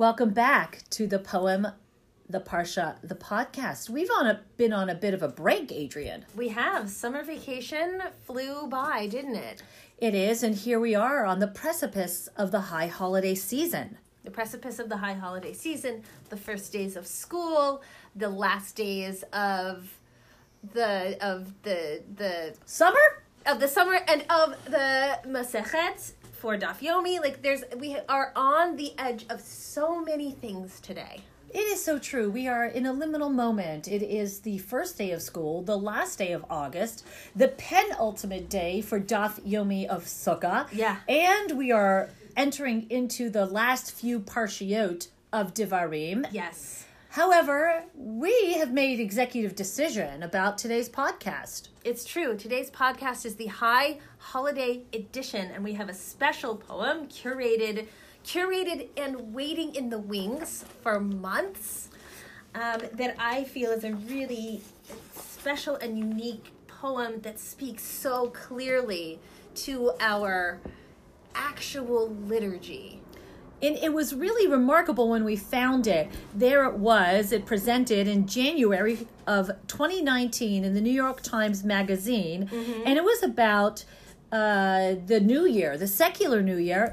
Welcome back to the poem, the Parsha, the podcast. We've on a, been on a bit of a break, Adrian. We have. Summer vacation flew by, didn't it? It is, and here we are on the precipice of the high holiday season. The precipice of the high holiday season, the first days of school, the last days of the of the the Summer? of the summer and of the Masechet for Daf Yomi. Like there's we are on the edge of so many things today. It is so true. We are in a liminal moment. It is the first day of school, the last day of August, the penultimate day for Daf Yomi of Sukkah. Yeah. And we are entering into the last few parshiot of Divarim. Yes. However, we have made executive decision about today's podcast. It's true. Today's podcast is the high holiday edition, and we have a special poem curated, curated and waiting in the wings for months. Um, that I feel is a really special and unique poem that speaks so clearly to our actual liturgy. And it was really remarkable when we found it. There it was. It presented in January of 2019 in the New York Times Magazine. And it was about uh, the new year, the secular new year.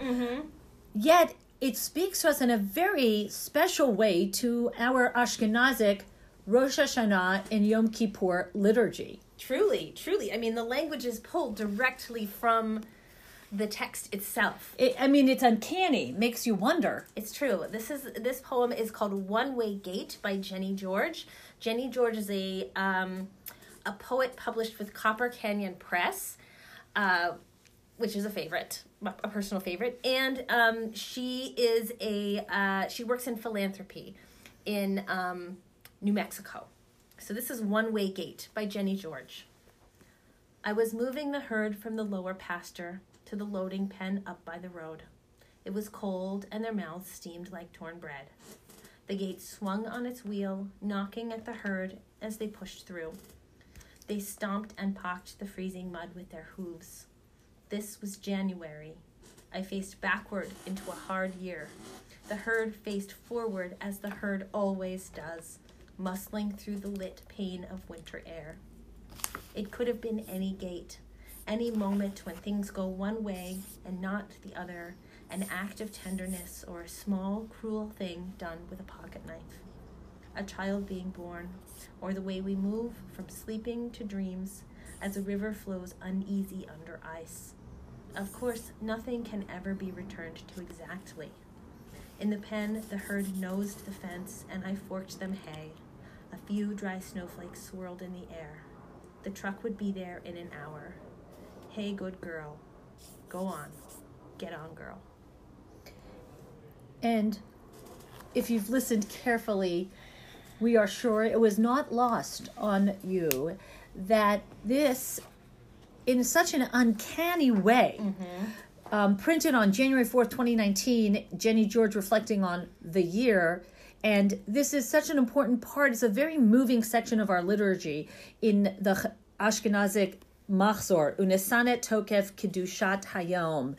Yet it speaks to us in a very special way to our Ashkenazic Rosh Hashanah and Yom Kippur liturgy. Truly, truly. I mean, the language is pulled directly from the text itself. It, I mean, it's uncanny, makes you wonder. It's true. This is this poem is called One Way Gate by Jenny George. Jenny George is a um, a poet published with Copper Canyon Press, uh, which is a favorite, a personal favorite, and um, she is a uh, she works in philanthropy in um, New Mexico. So this is One Way Gate by Jenny George. I was moving the herd from the lower pasture to the loading pen up by the road. It was cold, and their mouths steamed like torn bread. The gate swung on its wheel, knocking at the herd as they pushed through. They stomped and pocked the freezing mud with their hooves. This was January. I faced backward into a hard year. The herd faced forward as the herd always does, muscling through the lit pane of winter air. It could have been any gate, any moment when things go one way and not the other, an act of tenderness or a small, cruel thing done with a pocket knife, a child being born, or the way we move from sleeping to dreams as a river flows uneasy under ice. Of course, nothing can ever be returned to exactly. In the pen, the herd nosed the fence, and I forked them hay. A few dry snowflakes swirled in the air. The truck would be there in an hour. Hey, good girl. Go on. Get on, girl. And if you've listened carefully, we are sure it was not lost on you that this, in such an uncanny way, um, printed on January 4th, 2019, Jenny George reflecting on the year. And this is such an important part. It's a very moving section of our liturgy in the Ashkenazic Machzor, Unesaneh Tokef Kedushat Hayom.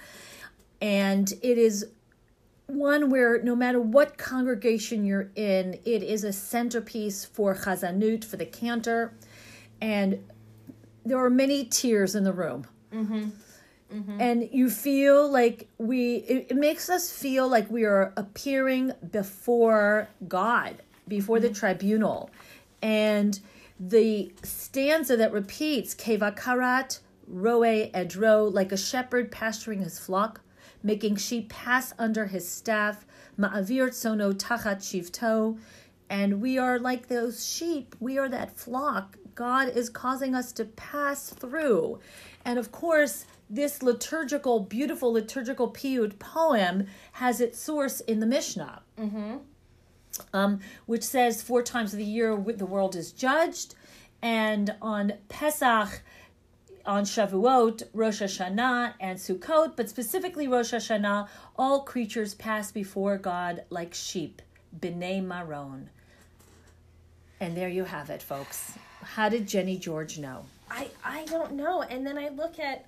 And it is one where no matter what congregation you're in, it is a centerpiece for Chazanut, for the cantor. And there are many tears in the room. Mm-hmm. Mm-hmm. And you feel like we, it, it makes us feel like we are appearing before God, before the mm-hmm. tribunal. And the stanza that repeats, Kevakarat, Roe Edro, like a shepherd pasturing his flock, making sheep pass under his staff, Ma'avir Tsono Tachat Shivto. And we are like those sheep, we are that flock. God is causing us to pass through. And of course, this liturgical, beautiful liturgical piyut poem has its source in the Mishnah mm-hmm. Um, which says four times of the year the world is judged, and on Pesach, on Shavuot, Rosh Hashanah, and Sukkot, but specifically Rosh Hashanah, all creatures pass before God like sheep, b'nei maron. And there you have it, folks. How did Jenny George know? I I don't know. And then I look at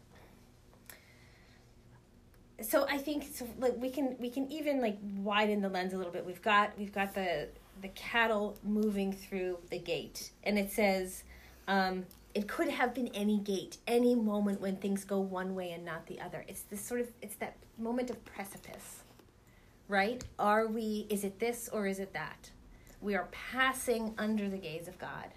so I think so like we can we can even like widen the lens a little bit. We've got we've got the the cattle moving through the gate, and it says. Um, it could have been any gate, any moment when things go one way and not the other. It's this sort of it's that moment of precipice. Right? Are we is it this or is it that? We are passing under the gaze of God.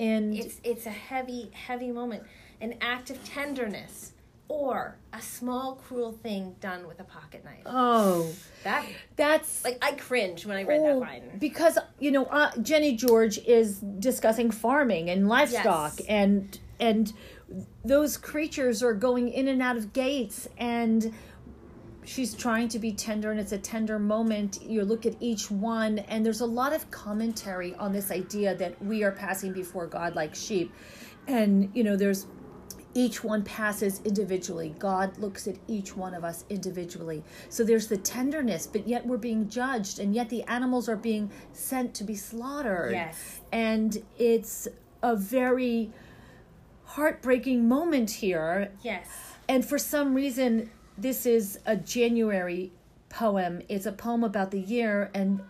And It's it's a heavy heavy moment, an act of tenderness or a small cruel thing done with a pocket knife. oh, That that's like I cringe when I read that Oh, line. because you know uh, Jenny George is discussing farming and livestock Yes. and and those creatures are going in and out of gates and she's trying to be tender and it's a tender moment you look at each one and there's a lot of commentary on this idea that we are passing before God like sheep and you know there's each one passes individually. God looks at each one of us individually. So there's the tenderness, but yet we're being judged, and yet the animals are being sent to be slaughtered. Yes. And it's a very heartbreaking moment here. Yes. And for some reason, this is a January poem. It's a poem about the year, and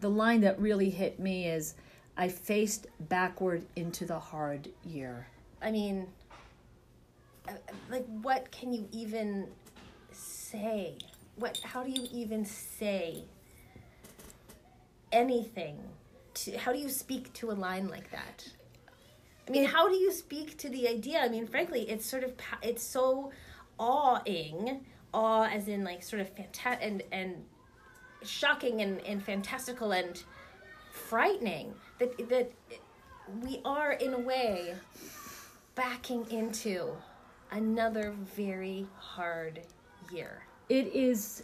the line that really hit me is I faced backward into the hard year. I mean, like, what can you even say? What? How do you even say anything? To how do you speak to a line like that? I mean, how do you speak to the idea? I mean, frankly, it's sort of it's so awing, awe as in like sort of fantastic and and shocking and, and fantastical and frightening that that we are in a way backing into another very hard year. it is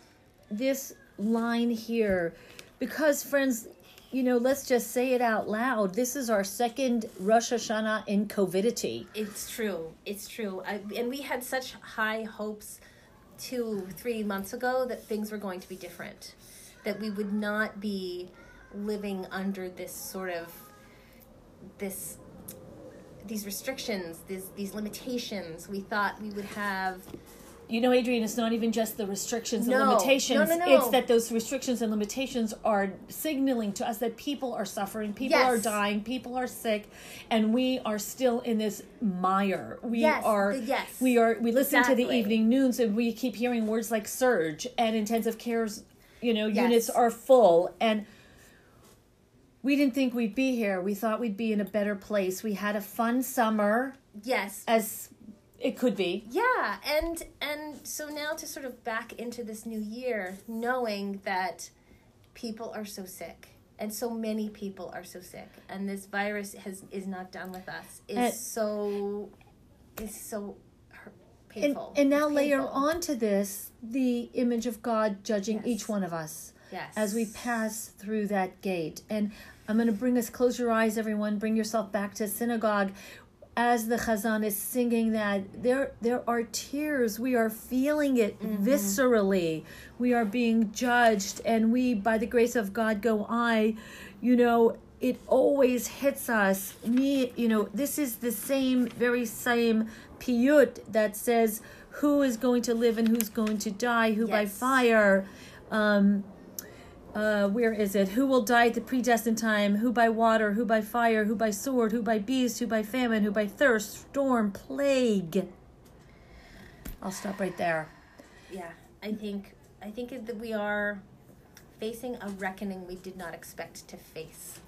this line here because friends you know let's just say it out loud this is our second rosh hashanah in covidity It's true. It's true. I, and we had such high hopes two, three months ago that things were going to be different. That we would not be living under this sort of this these restrictions, these these limitations. We thought we would have you know adrian it's not even just the restrictions and No. limitations No, no, no. it's that those restrictions and limitations are signaling to us that people are suffering people Yes. are dying people are sick and we are still in this mire we Yes, are yes. we are we listen to the evening news and we keep hearing words like surge and intensive cares you know Yes. units are full and we didn't think we'd be here we thought we'd be in a better place we had a fun summer yes, as it could be Yeah, and and so now to sort of back into this new year, knowing that people are so sick, and so many people are so sick, and this virus has is not done with us is And- so is so hurt, and, painful. and now It's layer painful. onto this the image of god judging Yes. each one of us yes, as we pass through that gate. And i'm going to bring us close your eyes everyone. Bring yourself back to synagogue. As the chazan is singing that there there are tears. We are feeling it viscerally. We are being judged and we by the grace of god go i you know it always hits us. Me you know this is the same very same piyut that says who is going to live and who's going to die? Who by fire? Um uh, where is it? Who will die at the predestined time? Who by water? Who by fire? Who by sword? Who by beast? Who by famine? Who by thirst? Storm? Plague? I'll stop right there. yeah. I think I think that we are facing a reckoning we did not expect to face.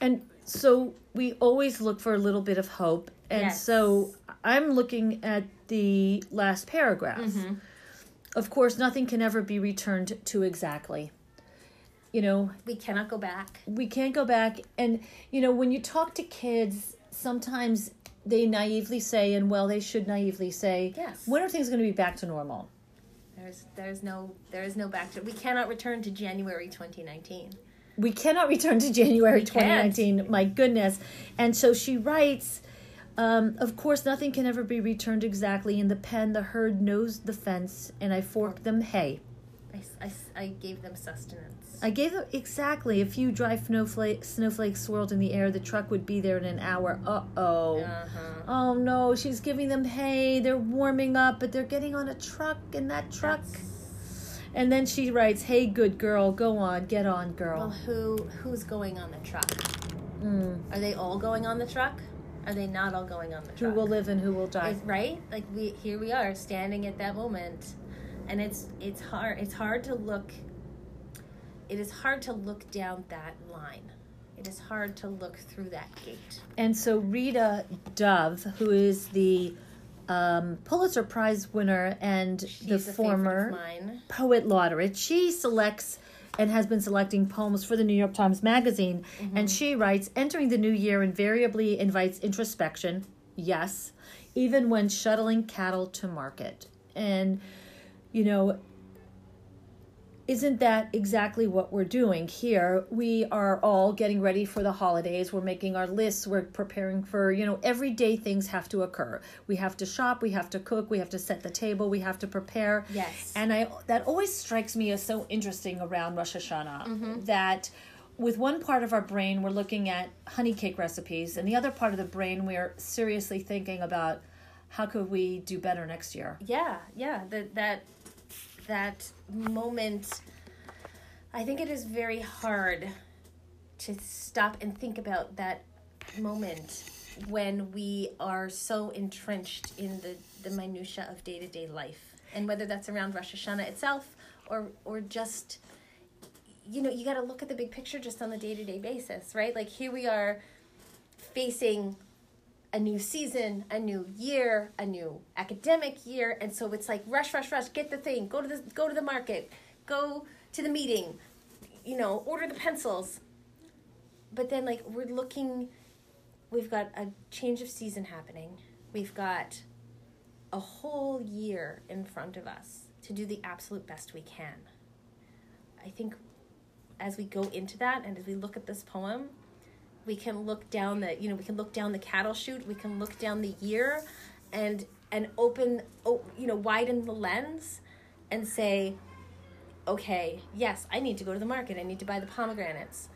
And so we always look for a little bit of hope. And Yes. so I'm looking at the last paragraph. Mm-hmm. Of course, nothing can ever be returned to exactly. You know, We cannot go back. we can't go back and you know when you talk to kids sometimes they naively say and well they should naively say Yes. when are things going to be back to normal There's there's no there is no back to we cannot return to January 2019. we cannot return to january We can't. 2019 my goodness and so she writes um, of course nothing can ever be returned exactly in the pen the herd knows the fence and i fork them hay I, I I gave them sustenance. I gave them exactly a few dry snowflake, snowflakes swirled in the air. The truck would be there in an hour. Uh oh. uh-huh. Oh no, she's giving them hay. They're warming up, but they're getting on a truck, and that truck. And then she writes, "Hey, good girl, go on, get on, girl." Well, girl." who who's going on the truck? Mm. Are they all going on the truck? Are they not all going on the truck? Who will live and who will die? Is- right? Like we here we are standing at that moment, and it's it's hard it's hard to look. It is hard to look down that line. It is hard to look through that gate. And so Rita Dove, who is the um, Pulitzer Prize winner and She's the a favorite of former poet laureate, she selects and has been selecting poems for the New York Times Magazine. And she writes Entering the new year invariably invites introspection, yes, even when shuttling cattle to market. And, you know, isn't that exactly what we're doing here? We are all getting ready for the holidays. We're making our lists. We're preparing for, you know, everyday things have to occur. We have to shop, we have to cook, we have to set the table, we have to prepare. Yes. And I that always strikes me as so interesting around Rosh Hashanah mm-hmm. that with one part of our brain we're looking at honey cake recipes and the other part of the brain we're seriously thinking about how could we do better next year. Yeah, yeah. That that that moment. I think it is very hard to stop and think about that moment when we are so entrenched in the the minutia of day to day life, and whether that's around Rosh Hashanah itself or or just you know you got to look at the big picture just on the day to day basis, right? Like here we are facing a new season, a new year, a new academic year, and so it's like rush, rush, rush, get the thing, go to the go to the market, go to the meeting, you know, order the pencils. But then like we're looking we've got a change of season happening. We've got a whole year in front of us to do the absolute best we can. I think as we go into that and as we look at this poem, we can look down the you know we can look down the cattle chute we can look down the year and and open oh, you know widen the lens and say okay yes i need to go to the market i need to buy the pomegranates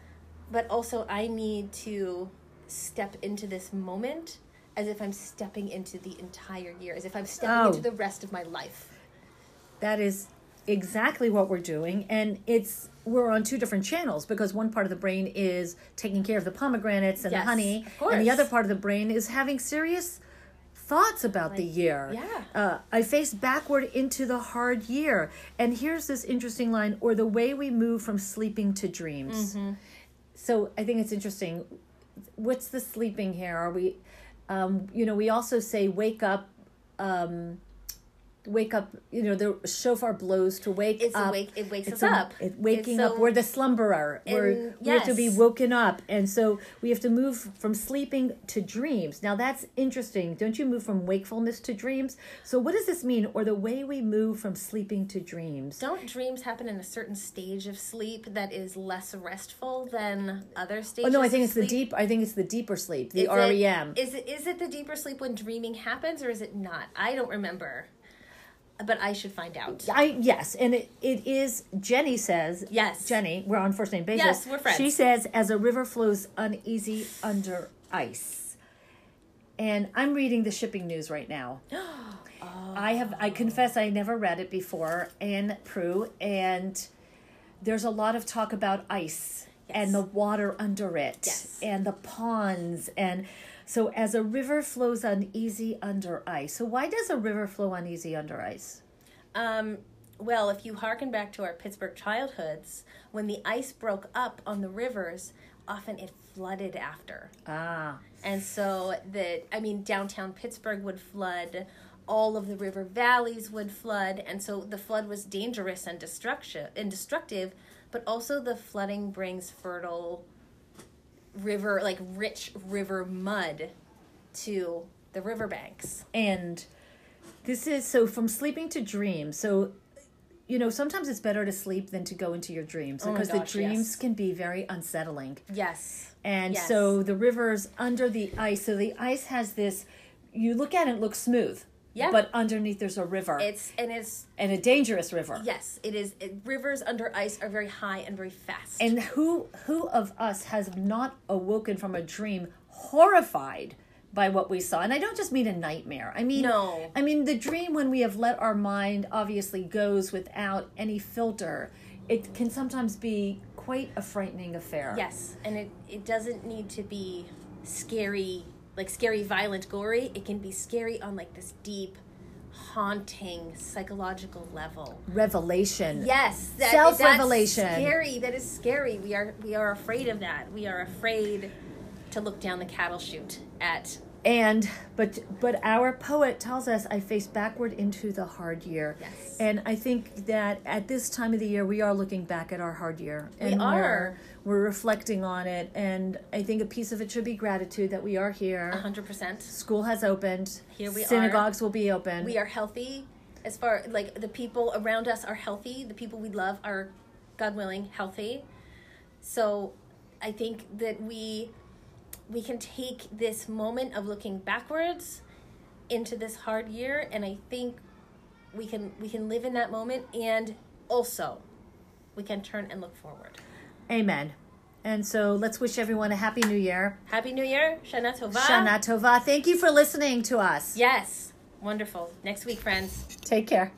but also i need to step into this moment as if i'm stepping into the entire year as if i'm stepping Oh. into the rest of my life That is exactly what we're doing and it's we're on two different channels because one part of the brain is taking care of the pomegranates and Yes, the honey and the other part of the brain is having serious thoughts about the year. yeah. uh, i face backward into the hard year and here's this interesting line or the way we move from sleeping to dreams. Mm-hmm. so i think it's interesting. What's the sleeping here? Are we um, you know we also say wake up um, wake up you know the shofar blows to wake It's up. wake- it wakes It's us a- up. it waking It's up. We're the slumberer. We're, And we have to be woken up. And so we have to move from sleeping to dreams. Now that's interesting. Don't you move from wakefulness to dreams? So what does this mean or the way we move from sleeping to dreams? Don't dreams happen in a certain stage of sleep that is less restful than other stages? oh no i think it's the deep i think it's the deeper sleep the Is REM Is it is it the deeper sleep when dreaming happens, or is it not? I don't remember, but I should find out. I yes, and it, it is. Jenny says Yes. Jenny, we're on first name basis. Yes, we're friends. She says, as a river flows uneasy under ice, and I'm reading the shipping news right now. oh. I have. I confess, I never read it before. Anne Proulx, and there's a lot of talk about ice and the water under it, Yes. and the ponds, and so as a river flows uneasy under ice. So why does a river flow uneasy under ice? Um, well, if you hearken back to our Pittsburgh childhoods, when the ice broke up on the rivers, often it flooded after. Ah. And so that I mean downtown Pittsburgh would flood, all of the river valleys would flood, and so the flood was dangerous and destruction and destructive, but also the flooding brings fertile river like rich river mud to the riverbanks. And this is so from sleeping to dreams. So, you know, sometimes it's better to sleep than to go into your dreams Oh because gosh, the dreams yes. can be very unsettling. Yes. And Yes. so the river's under the ice. So the ice has this, you look at it, it looks smooth. Yeah. but underneath there's a river It's and it's and a dangerous river. yes, it is. It, rivers under ice are very high and very fast. And who who of us has not awoken from a dream horrified by what we saw? And I don't just mean a nightmare. I mean No. I mean the dream when we have let our mind obviously goes without any filter. It can sometimes be quite a frightening affair. yes, and it it doesn't need to be scary, like scary, violent, gory. It can be scary on like this deep, haunting psychological level. Revelation. Yes, that, Self-revelation. That's scary. That is scary. We are we are afraid of that. We are afraid to look down the cattle chute at And but but our poet tells us I face backward into the hard year. Yes. And I think that at this time of the year we are looking back at our hard year. And are. We're, we're reflecting on it and I think a piece of it should be gratitude that we are here. hundred percent. School has opened. Here we are. Synagogues will be open. We are healthy. As far like the people around us are healthy. The people we love are, God willing, healthy. So, I think that we we can take this moment of looking backwards into this hard year, and I think we can we can live in that moment, and also we can turn and look forward. Amen. And so let's wish everyone a happy new year. Happy New Year, Shana Tova. Shana Tova. Thank you for listening to us. Yes, wonderful. Next week, friends. Take care.